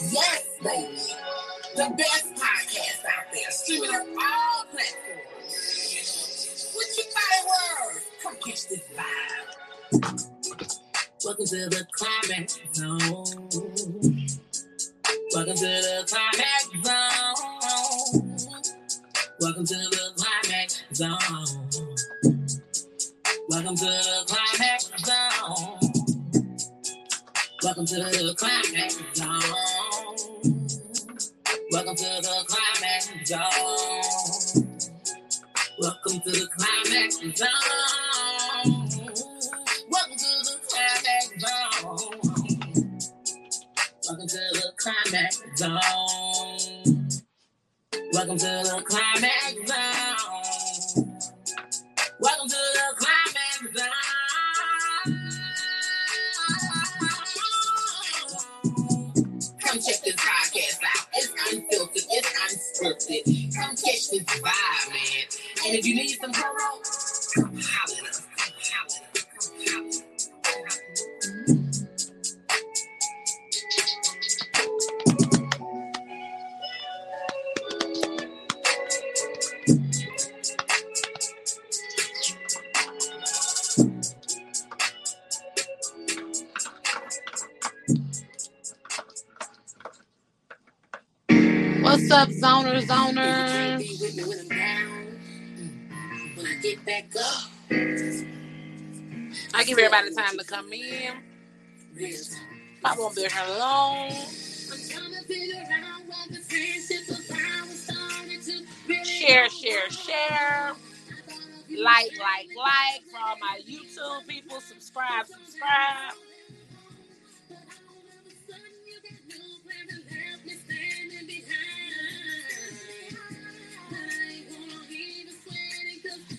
Yes, baby. The best podcast out there, streaming on all platforms. What you thought it? Come catch this vibe. Welcome to the climax zone. Welcome to the climax zone. Welcome to the climax zone. Welcome to the climax zone. Welcome to the climax zone. Welcome to the climax zone. Welcome to the climax zone. Welcome to the climax zone. Welcome to the climax zone. Welcome to the climax zone. And if you need some I give everybody time to come in. I won't be here long. I'm trying to figure out what the friendship of ours started to really Share, share, share. Like, like, like. For all my YouTube people, subscribe, subscribe.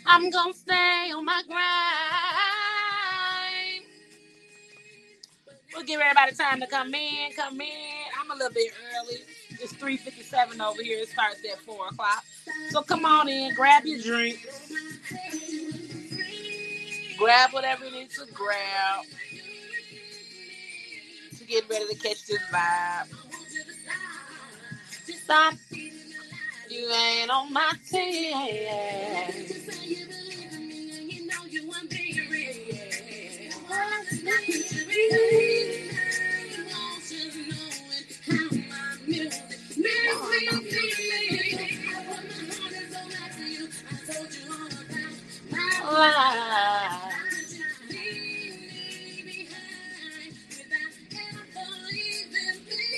I'm gonna stay on my grind. Give everybody time to come in, come in. I'm a little bit early. It's 3.57 over here. It starts at 4 o'clock. So come on in, grab your drink. Grab whatever you need to grab to get ready to catch this vibe. Stop. You ain't on my team.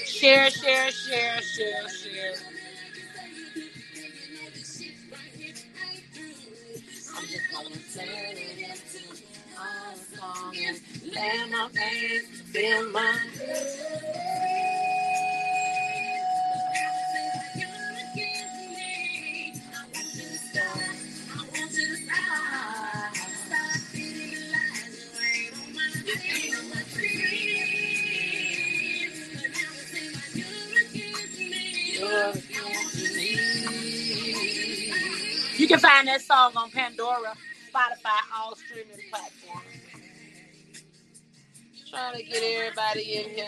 Share, share, share, share, share. Let my my find that song on Pandora, Spotify, all streaming platforms. Trying to get everybody in here.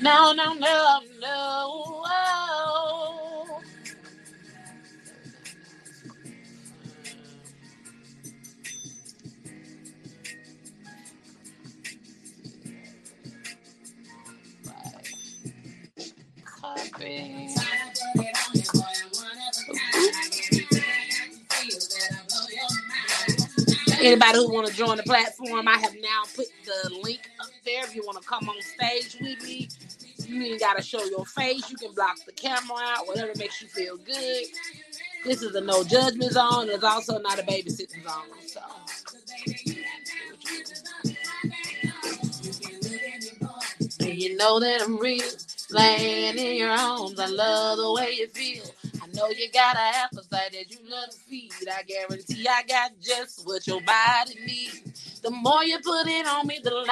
No, no, no, Anybody who want to join the platform, I have now put the link up there. If you want to come on stage with me, you ain't got to show your face. You can block the camera out, whatever makes you feel good. This is a no judgment zone. It's also not a babysitting zone. So, you know that I'm real. Laying in your arms, I love the way you feel. I know you got an appetite that you love to feed. I guarantee I got just what your body needs. The more you put it on me, the louder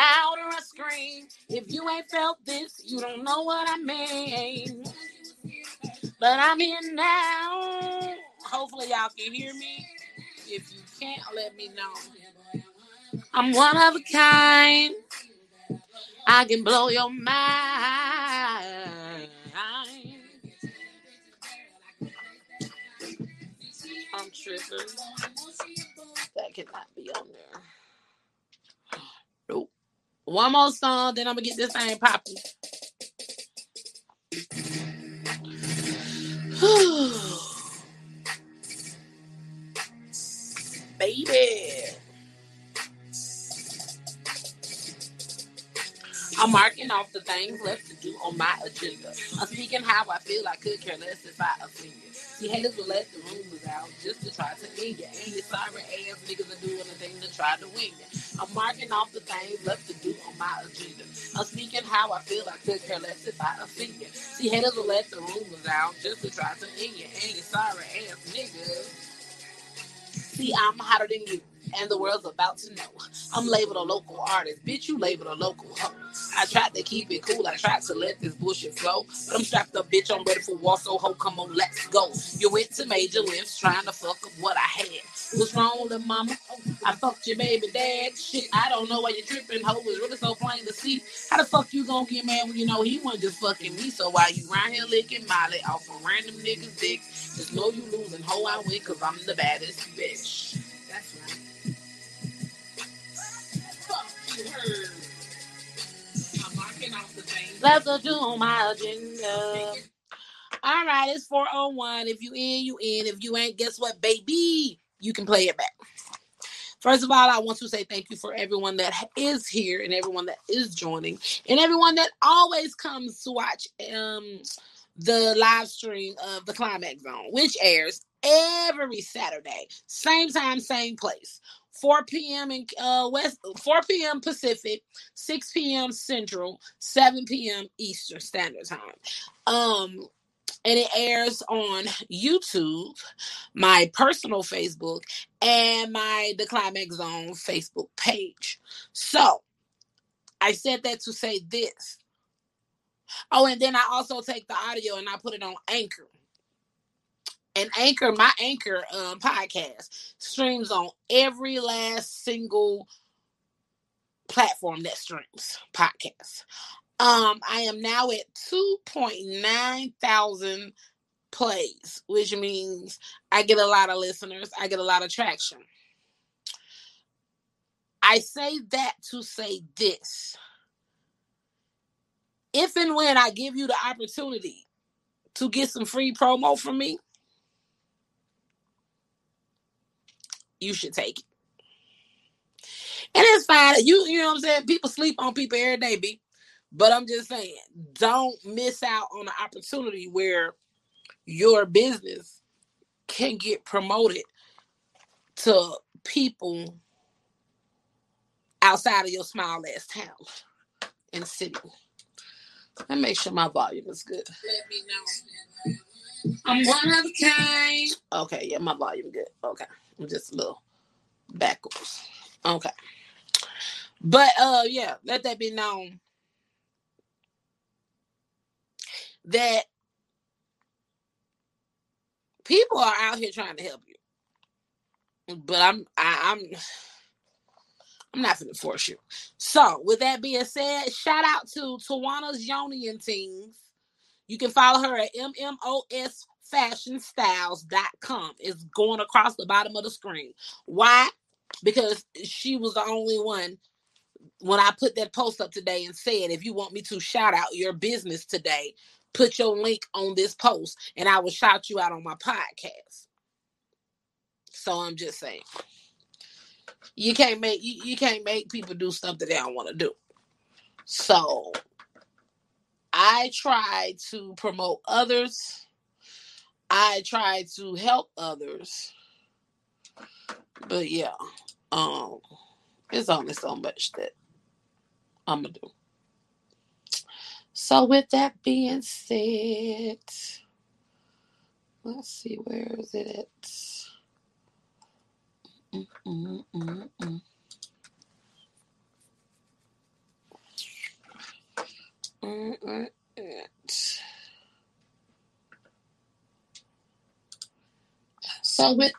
I scream. If you ain't felt this, you don't know what I mean. But I'm here now. Hopefully, y'all can hear me. If you can't, let me know. I'm one of a kind. I can blow your mind. I'm tripping. That cannot be on there. Nope. One more song, then I'm gonna get this thing popping. Marking off the things left to do on my agenda. I'm speaking how I feel. I could care less if I offend you. See, haters will let the rumors out just to try to end you. And your sorry ass niggas are doing the thing to try to win you. I'm marking off the things left to do on my agenda. I'm speaking how I feel. I could care less if I offend you. See, haters will let the rumors out just to try to end you. And your sorry ass niggas. See, I'm hotter than you and the world's about to know. I'm labeled a local artist. Bitch, you labeled a local hoe. I tried to keep it cool. I tried to let this bullshit flow. But I'm strapped up, bitch. I'm ready for war. So, ho, come on, let's go. You went to major lifts trying to fuck up what I had. What's wrong with mama? I fucked your baby dad. Shit, I don't know why you're tripping. Ho was really so plain to see. How the fuck you gonna get mad when you know he wasn't just fucking me? So why you round here licking Molly off of random niggas' dicks? Just know you losing. Ho, I win because I'm the baddest bitch. That's right. Let's go do my agenda. All right, it's 401. If you in, you in. If you ain't, guess what, baby? You can play it back. First of all, I want to say thank you for everyone that is here and everyone that is joining and everyone that always comes to watch um the live stream of the Climax Zone, which airs every Saturday, same time, same place. 4 p.m. in uh, West, 4 p.m. Pacific, 6 p.m. Central, 7 p.m. Eastern Standard Time. Um, and it airs on YouTube, my personal Facebook, and my The Climax Zone Facebook page. So, I said that to say this. Oh, and then I also take the audio and I put it on Anchor and Anchor, my Anchor um, podcast streams on every last single platform that streams podcasts. Um, I am now at 2.9 thousand plays, which means I get a lot of listeners, I get a lot of traction. I say that to say this. If and when I give you the opportunity to get some free promo from me, you should take it. And it's fine. You you know what I'm saying? People sleep on people every day, B. But I'm just saying, don't miss out on the opportunity where your business can get promoted to people outside of your small ass town and city. Let me make sure my volume is good. Let me know. I'm one of a kind. Okay, yeah, my volume good. Okay. I'm just a little backwards. Okay. But uh yeah, let that be known that people are out here trying to help you. But I'm I, I'm I'm not gonna force you. So with that being said, shout out to Tawana's Yonian Teens. You can follow her at MMOS fashionstyles.com is going across the bottom of the screen. Why? Because she was the only one when I put that post up today and said, if you want me to shout out your business today, put your link on this post and I will shout you out on my podcast. So I'm just saying. You can't make you, you can't make people do stuff that they don't want to do. So I try to promote others I try to help others. But yeah, um, it's only so much that I'm gonna do. So with that being said, let's see where is it at. Mm-mm-mm-mm. Mm-mm-mm. With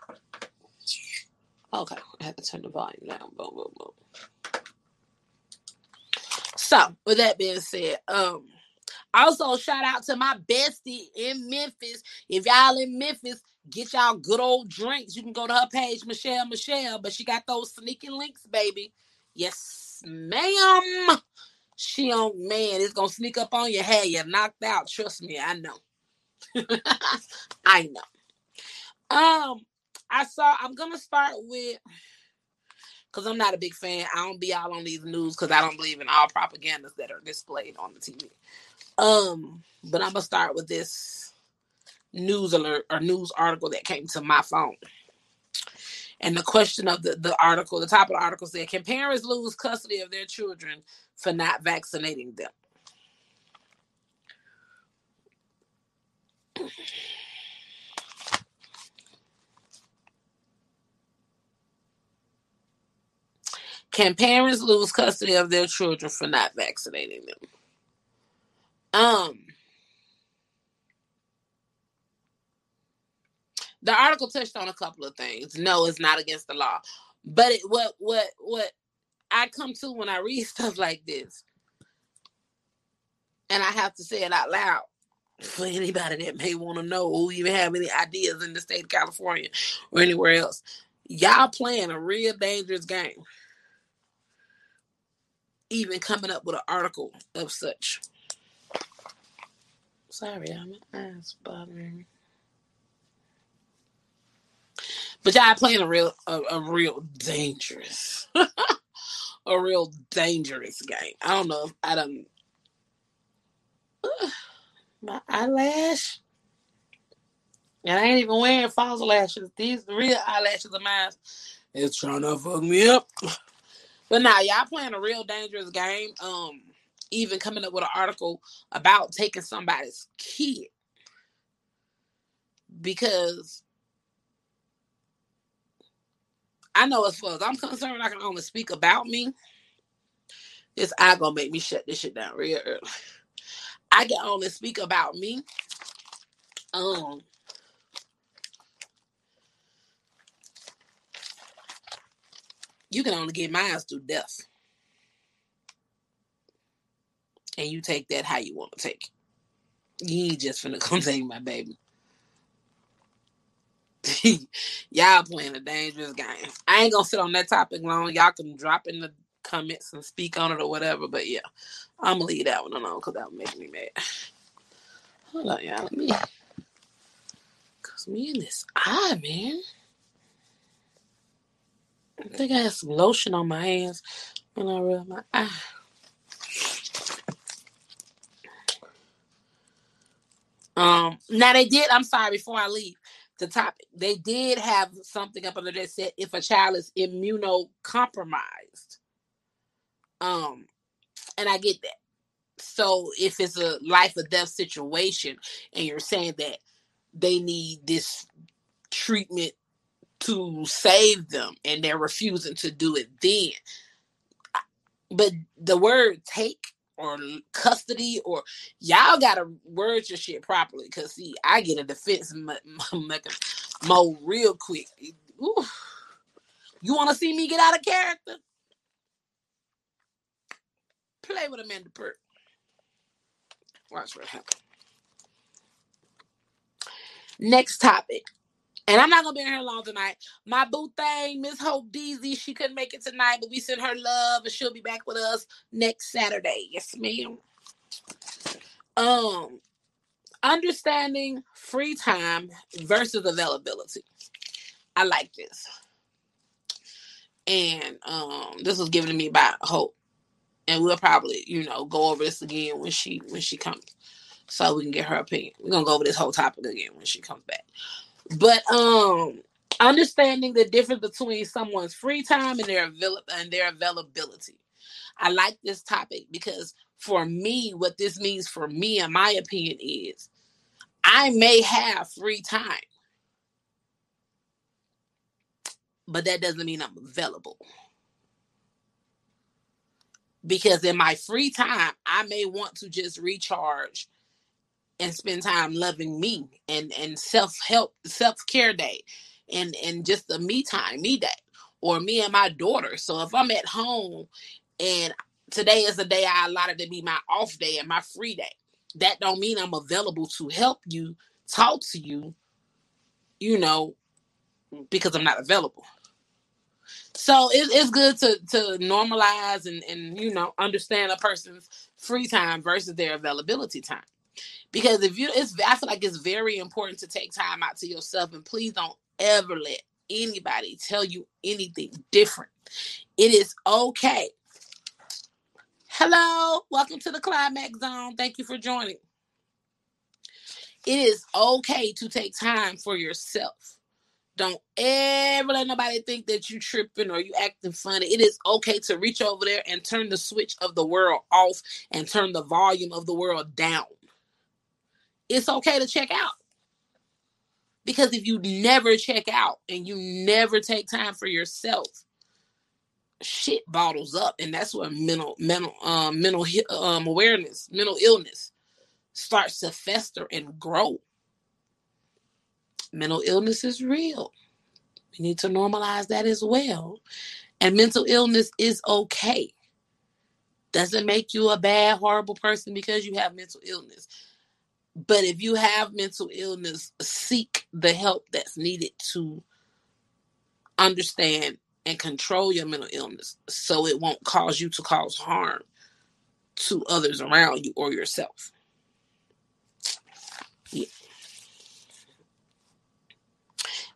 okay, I have to turn the volume down. Boom, boom, boom. So, with that being said, um, also shout out to my bestie in Memphis. If y'all in Memphis, get y'all good old drinks. You can go to her page, Michelle Michelle, but she got those sneaking links, baby. Yes, ma'am. She on man, it's gonna sneak up on your head. You're knocked out. Trust me, I know. I know. Um, I saw. I'm gonna start with because I'm not a big fan. I don't be all on these news because I don't believe in all propagandas that are displayed on the TV. Um, but I'm gonna start with this news alert or news article that came to my phone. And the question of the, the article, the top of the article said, Can parents lose custody of their children for not vaccinating them? Can parents lose custody of their children for not vaccinating them? Um, the article touched on a couple of things. No, it's not against the law, but it, what what what I come to when I read stuff like this, and I have to say it out loud for anybody that may want to know who even have any ideas in the state of California or anywhere else. Y'all playing a real dangerous game. Even coming up with an article of such. Sorry, I'm bothering me. But y'all playing a real a, a real dangerous a real dangerous game. I don't know if I don't uh, my eyelash. And I ain't even wearing false lashes. These real eyelashes of mine. It's trying to fuck me up. But now y'all playing a real dangerous game. Um, even coming up with an article about taking somebody's kid. Because I know as far as I'm concerned, I can only speak about me. This I gonna make me shut this shit down real early. I can only speak about me. Um you can only get mine through death. And you take that how you want to take it. You ain't just finna come take my baby. Y'all playing a dangerous game. I ain't gonna sit on that topic long. Y'all can drop in the comments and speak on it or whatever. But yeah, I'm gonna leave that one alone because that would make me mad. Hold on, y'all. Let me. Cause me and this eye, man. I think I had some lotion on my hands when I rubbed my eye. Um, now they did. I'm sorry. Before I leave, the topic. They did have something up under that said if a child is immunocompromised. Um, and I get that. So if it's a life or death situation and you're saying that they need this treatment to save them and they're refusing to do it then. But the word take or custody or y'all gotta word your shit properly because see i get a defense mode real quick Ooh. you want to see me get out of character play with amanda Pert. watch what happens next topic and I'm not gonna be in here long tonight. My boo thing, Miss Hope Deasy, she couldn't make it tonight, but we send her love and she'll be back with us next Saturday. Yes, ma'am. Um, understanding free time versus availability. I like this. And um, this was given to me by Hope. And we'll probably, you know, go over this again when she when she comes. So we can get her opinion. We're gonna go over this whole topic again when she comes back. But um understanding the difference between someone's free time and their avail- and their availability. I like this topic because for me, what this means for me, in my opinion, is I may have free time, but that doesn't mean I'm available. Because in my free time, I may want to just recharge and spend time loving me and and self-help self-care day and and just the me time me day or me and my daughter so if i'm at home and today is the day I allotted to be my off day and my free day. That don't mean I'm available to help you, talk to you, you know, because I'm not available. So it, it's good to to normalize and and you know understand a person's free time versus their availability time. Because if you, it's I feel like it's very important to take time out to yourself, and please don't ever let anybody tell you anything different. It is okay. Hello, welcome to the climax zone. Thank you for joining. It is okay to take time for yourself. Don't ever let nobody think that you tripping or you acting funny. It is okay to reach over there and turn the switch of the world off and turn the volume of the world down. It's okay to check out. Because if you never check out and you never take time for yourself, shit bottles up, and that's where mental mental um, mental um, awareness, mental illness starts to fester and grow mental illness is real. We need to normalize that as well. And mental illness is okay. Doesn't make you a bad, horrible person because you have mental illness. But if you have mental illness, seek the help that's needed to understand and control your mental illness so it won't cause you to cause harm to others around you or yourself. Yeah.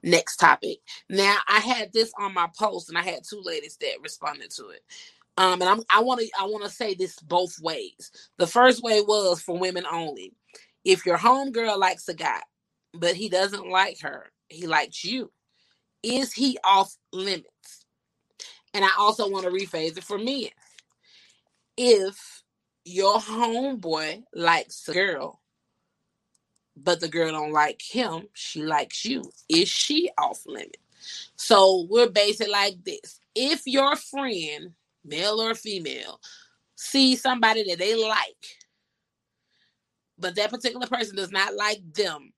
Next topic. Now I had this on my post, and I had two ladies that responded to it. Um, and I'm I want to I want to say this both ways. The first way was for women only. If your homegirl likes a guy, but he doesn't like her, he likes you. Is he off limits? And I also want to rephrase it for men. If your homeboy likes a girl, but the girl don't like him, she likes you. Is she off limit? So we're basing like this. If your friend, male or female, sees somebody that they like, but that particular person does not like them,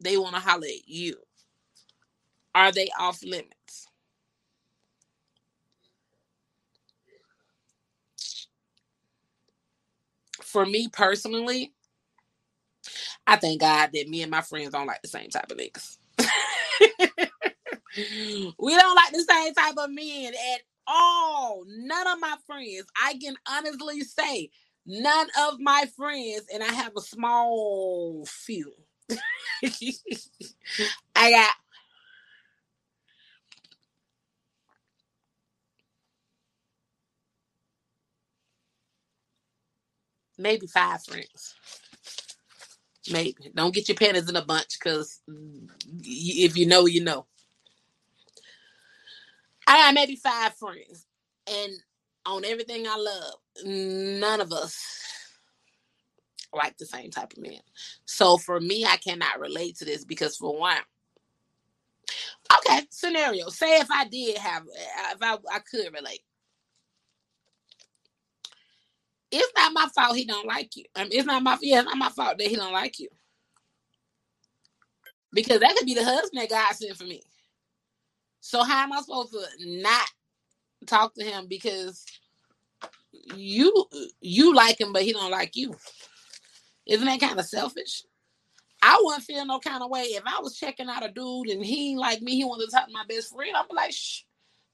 they want to holler at you. Are they off limits? For me personally, I thank God that me and my friends don't like the same type of niggas. we don't like the same type of men at all. None of my friends, I can honestly say, none of my friends, and I have a small few. I got maybe five friends. Maybe. Don't get your panties in a bunch because if you know, you know. I got maybe five friends. And on everything I love, none of us like the same type of man. So for me, I cannot relate to this because for one, okay, scenario. Say if I did have, uh, if I, I could relate. It's not my fault he don't like you. I mean, it's not my yeah, it's not my fault that he don't like you. Because that could be the husband that God sent for me. So how am I supposed to not talk to him because you you like him but he don't like you? Isn't that kind of selfish? I wouldn't feel no kind of way if I was checking out a dude and he like me, he wanted to talk to my best friend. I'm like, shh,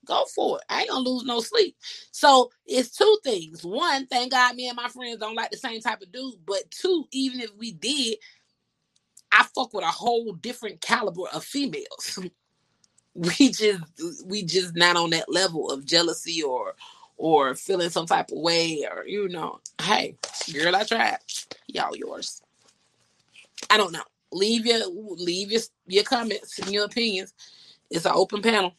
go for it. I ain't gonna lose no sleep. So it's two things. One, thank God me and my friends don't like the same type of dude. But two, even if we did, I fuck with a whole different caliber of females. we just we just not on that level of jealousy or or feeling some type of way or you know, hey, girl, I tried. Y'all yours. I don't know. Leave your leave your your comments and your opinions. It's an open panel.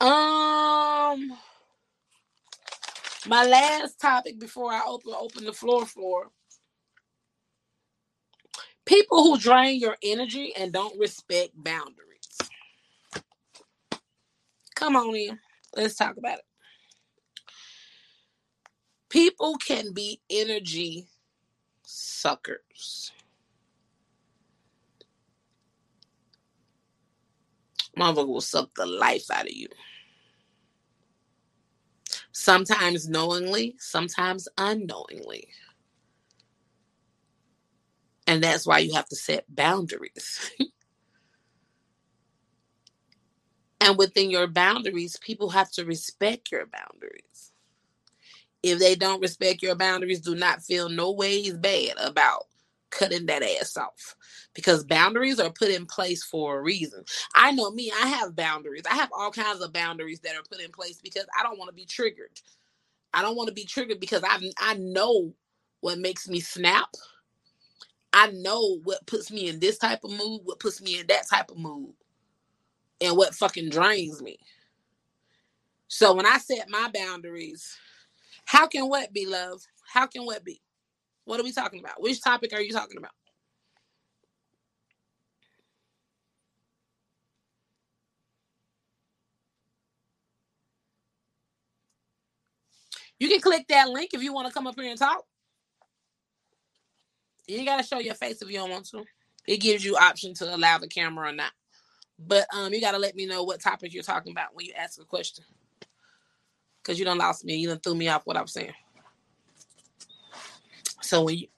Um, my last topic before I open open the floor for people who drain your energy and don't respect boundaries. Come on in, let's talk about it. People can be energy suckers. Motherfucker will suck the life out of you. sometimes knowingly, sometimes unknowingly. And that's why you have to set boundaries. and within your boundaries, people have to respect your boundaries. If they don't respect your boundaries, do not feel no ways bad about cutting that ass off because boundaries are put in place for a reason. I know me, I have boundaries. I have all kinds of boundaries that are put in place because I don't want to be triggered. I don't want to be triggered because I I know what makes me snap. I know what puts me in this type of mood, what puts me in that type of mood, and what fucking drains me. So when I set my boundaries, how can what be love? How can what be? What are we talking about? Which topic are you talking about? You can click that link if you want to come up here and talk. You gotta show your face if you don't want to. It gives you option to allow the camera or not. But um, you gotta let me know what topic you're talking about when you ask a question. Cause you don't lost me. You done threw me off what I'm saying. So when you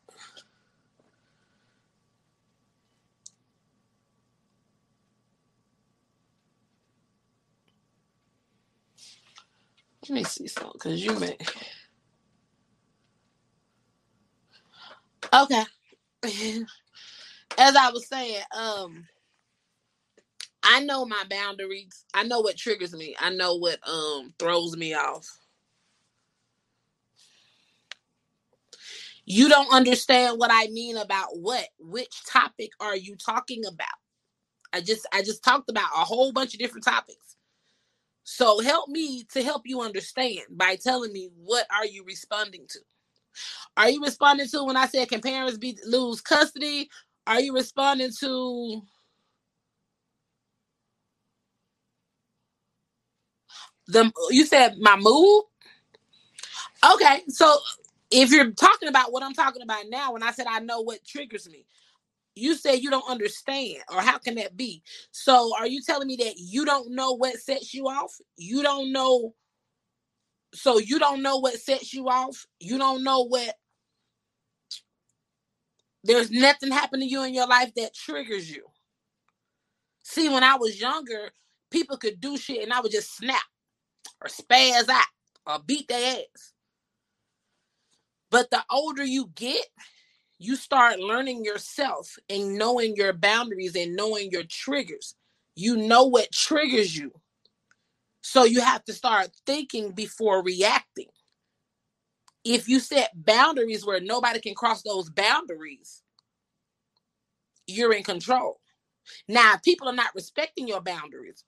let me see something because you may okay as i was saying um i know my boundaries i know what triggers me i know what um throws me off You don't understand what I mean about what? Which topic are you talking about? I just I just talked about a whole bunch of different topics. So help me to help you understand by telling me what are you responding to? Are you responding to when I said can parents be lose custody? Are you responding to the you said my mood? Okay, so if you're talking about what I'm talking about now, when I said I know what triggers me, you say you don't understand, or how can that be? So, are you telling me that you don't know what sets you off? You don't know. So, you don't know what sets you off? You don't know what. There's nothing happening to you in your life that triggers you. See, when I was younger, people could do shit and I would just snap or spaz out or beat their ass. But the older you get, you start learning yourself and knowing your boundaries and knowing your triggers. You know what triggers you. So you have to start thinking before reacting. If you set boundaries where nobody can cross those boundaries, you're in control. Now, people are not respecting your boundaries,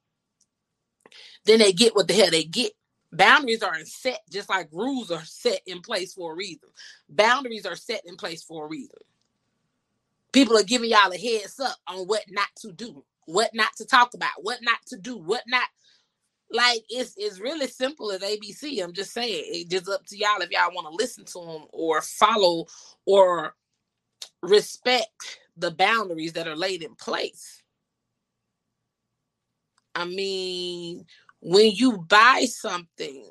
then they get what the hell they get. Boundaries are set just like rules are set in place for a reason. Boundaries are set in place for a reason. People are giving y'all a heads up on what not to do, what not to talk about, what not to do, what not. Like it's it's really simple as ABC. I'm just saying it's just up to y'all if y'all want to listen to them or follow or respect the boundaries that are laid in place. I mean, when you buy something,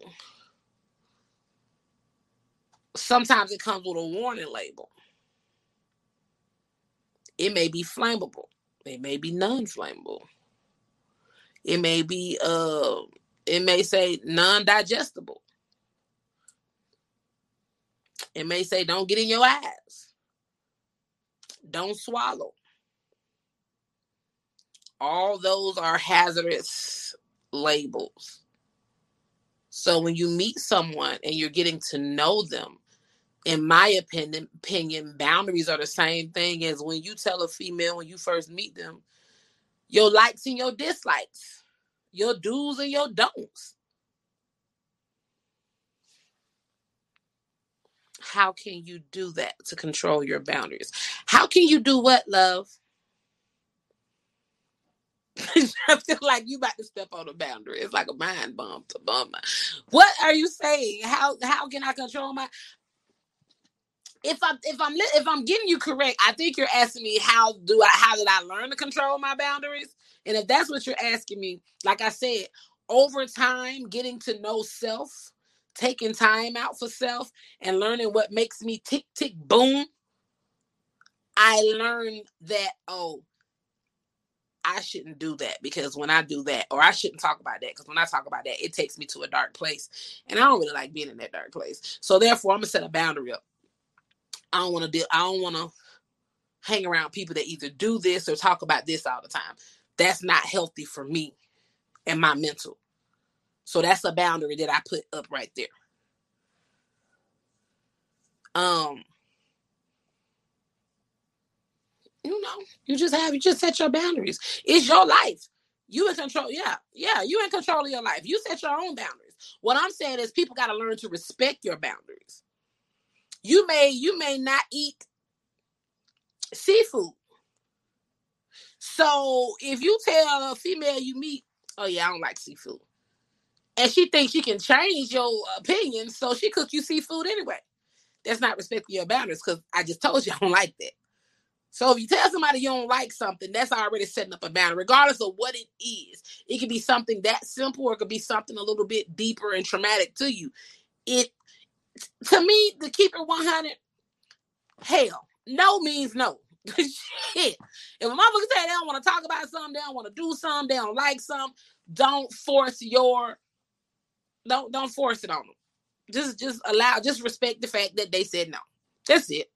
sometimes it comes with a warning label. It may be flammable. It may be non-flammable. It may be uh it may say non-digestible. It may say don't get in your eyes. Don't swallow. All those are hazardous labels. So when you meet someone and you're getting to know them, in my opinion, opinion, boundaries are the same thing as when you tell a female when you first meet them your likes and your dislikes, your do's and your don'ts. How can you do that to control your boundaries? How can you do what, love? I feel like you about to step on a boundary. It's like a mind bump to bump. What are you saying? How how can I control my? If I'm if I'm if I'm getting you correct, I think you're asking me how do I how did I learn to control my boundaries? And if that's what you're asking me, like I said, over time, getting to know self, taking time out for self and learning what makes me tick tick boom, I learned that oh, I shouldn't do that because when I do that, or I shouldn't talk about that because when I talk about that, it takes me to a dark place, and I don't really like being in that dark place. So therefore, I'm gonna set a boundary up. I don't want to deal. I don't want to hang around people that either do this or talk about this all the time. That's not healthy for me and my mental. So that's a boundary that I put up right there. Um, you know, you just have you just set your boundaries. It's your life. You in control. Yeah, yeah, you in control of your life. You set your own boundaries. What I'm saying is people got to learn to respect your boundaries. You may you may not eat seafood. So if you tell a female you meet, oh yeah, I don't like seafood. And she thinks she can change your opinion, so she cook you seafood anyway. That's not respecting your boundaries because I just told you I don't like that. So if you tell somebody you don't like something, that's already setting up a boundary, regardless of what it is. It could be something that simple, or it could be something a little bit deeper and traumatic to you. It to me, the keep it 100, hell, no means no. Shit. If a motherfucker say they don't want to talk about something, they don't want to do something, they don't like something, don't force your don't don't force it on them. Just just allow just respect the fact that they said no. That's it.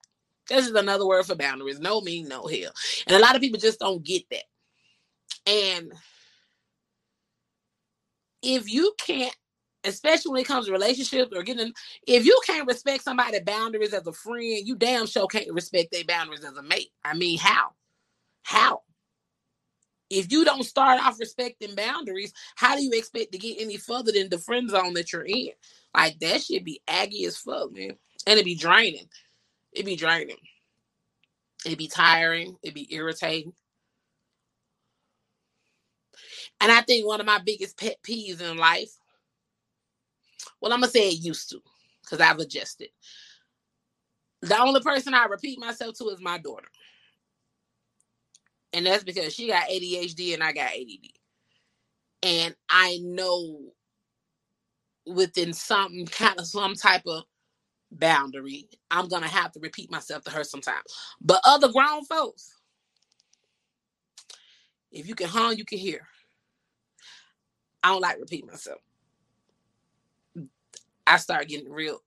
This is another word for boundaries. No mean no hell. And a lot of people just don't get that. And if you can't especially when it comes to relationships or getting if you can't respect somebody's boundaries as a friend, you damn sure can't respect their boundaries as a mate. I mean, how? How? If you don't start off respecting boundaries, how do you expect to get any further than the friend zone that you're in? Like that should be aggy as fuck, man. And it'd be draining. It be draining. It'd be tiring. It'd be irritating. And I think one of my biggest pet peeves in life well, I'm gonna say it used to, because I've adjusted. The only person I repeat myself to is my daughter. And that's because she got ADHD and I got ADD. And I know within some kind of some type of boundary, I'm gonna have to repeat myself to her sometimes. But other grown folks, if you can hum, you can hear. I don't like repeat myself. I start getting real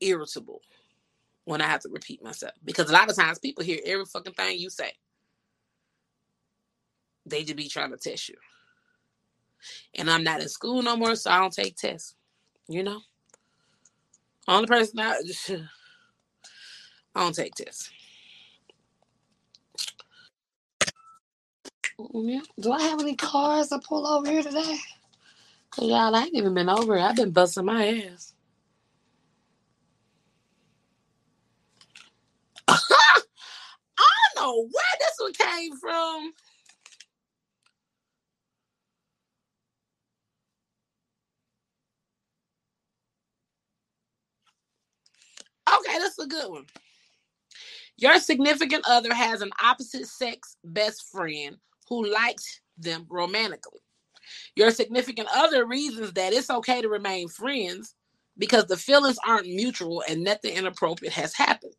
irritable when I have to repeat myself because a lot of times people hear every fucking thing you say. They just be trying to test you. And I'm not in school no more, so I don't take tests. You know? Only person I, I don't take. Yeah. Do I have any cars to pull over here today? Y'all, I ain't even been over. I've been busting my ass. I don't know where this one came from. That's a good one. Your significant other has an opposite sex best friend who likes them romantically. Your significant other reasons that it's okay to remain friends because the feelings aren't mutual and nothing inappropriate has happened.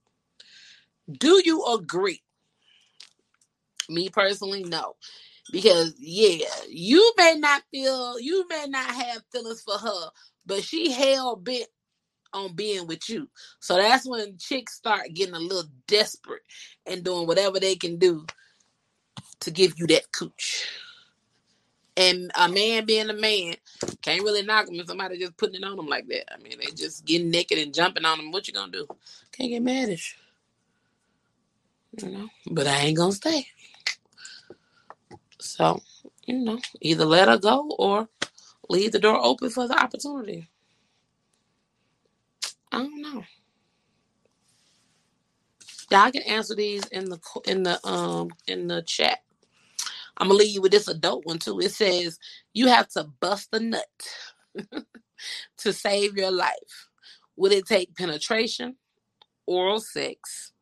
Do you agree? Me personally, no. Because yeah, you may not feel you may not have feelings for her, but she hell bent on being with you. So that's when chicks start getting a little desperate and doing whatever they can do to give you that cooch. And a man being a man can't really knock him if somebody just putting it on him like that. I mean, they just getting naked and jumping on him. What you gonna do? Can't get mad at you. You know, but I ain't gonna stay. So, you know, either let her go or leave the door open for the opportunity. I don't know. Y'all can answer these in the in the um in the chat. I'm gonna leave you with this adult one too. It says you have to bust a nut to save your life. Would it take penetration, oral sex,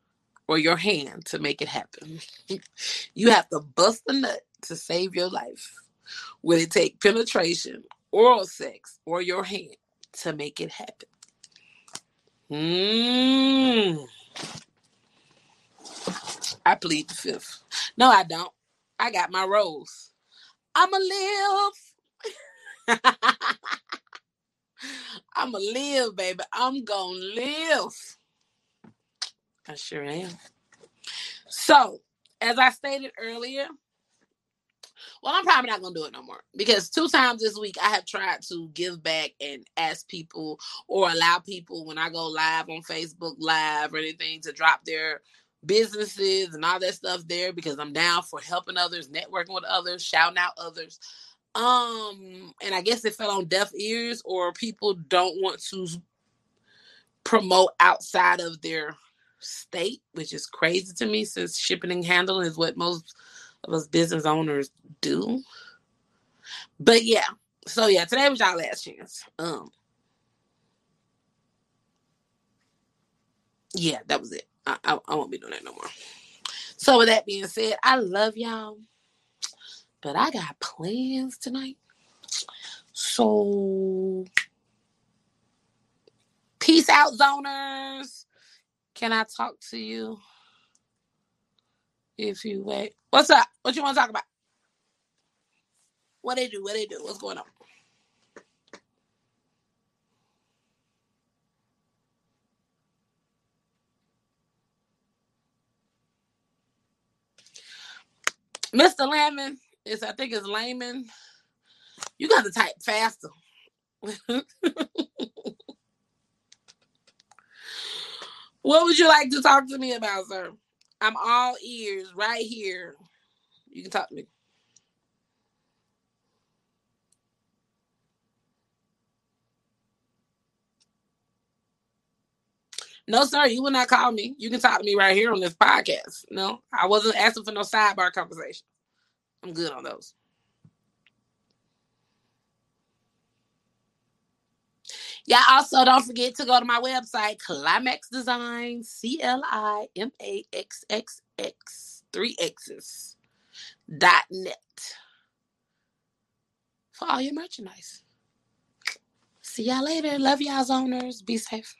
or your hand to make it happen? you have to bust a nut to save your life. Would it take penetration, oral sex or your hand to make it happen. Mm. I plead the fifth. No, I don't. I got my rose. I'ma live. I'ma live, baby. I'm gonna live. I sure am. So, as I stated earlier, well, I'm probably not gonna do it no more because two times this week I have tried to give back and ask people or allow people when I go live on Facebook Live or anything to drop their businesses and all that stuff there because I'm down for helping others, networking with others, shouting out others. Um, and I guess it fell on deaf ears or people don't want to promote outside of their state, which is crazy to me since shipping and handling is what most of us business owners do. But yeah, so yeah, today was y'all last chance. Um, yeah, that was it. I, I, I won't be doing that no more. So with that being said, I love y'all, but I got plans tonight. So peace out, zoners. Can I talk to you? If you wait. What's up? What you want to talk about? What they do? What they do? What's going on? Mr. Lamon is I think it's Layman. You got to type faster. what would you like to talk to me about, sir? I'm all ears right here. You can talk to me. No, sir, you will not call me. You can talk to me right here on this podcast. No, I wasn't asking for no sidebar conversation. I'm good on those. Yeah, also don't forget to go to my website, Climaxxx Design, C L I M A X X X, three X's, dot net for all your merchandise. See y'all later. Love y'all, owners. Be safe.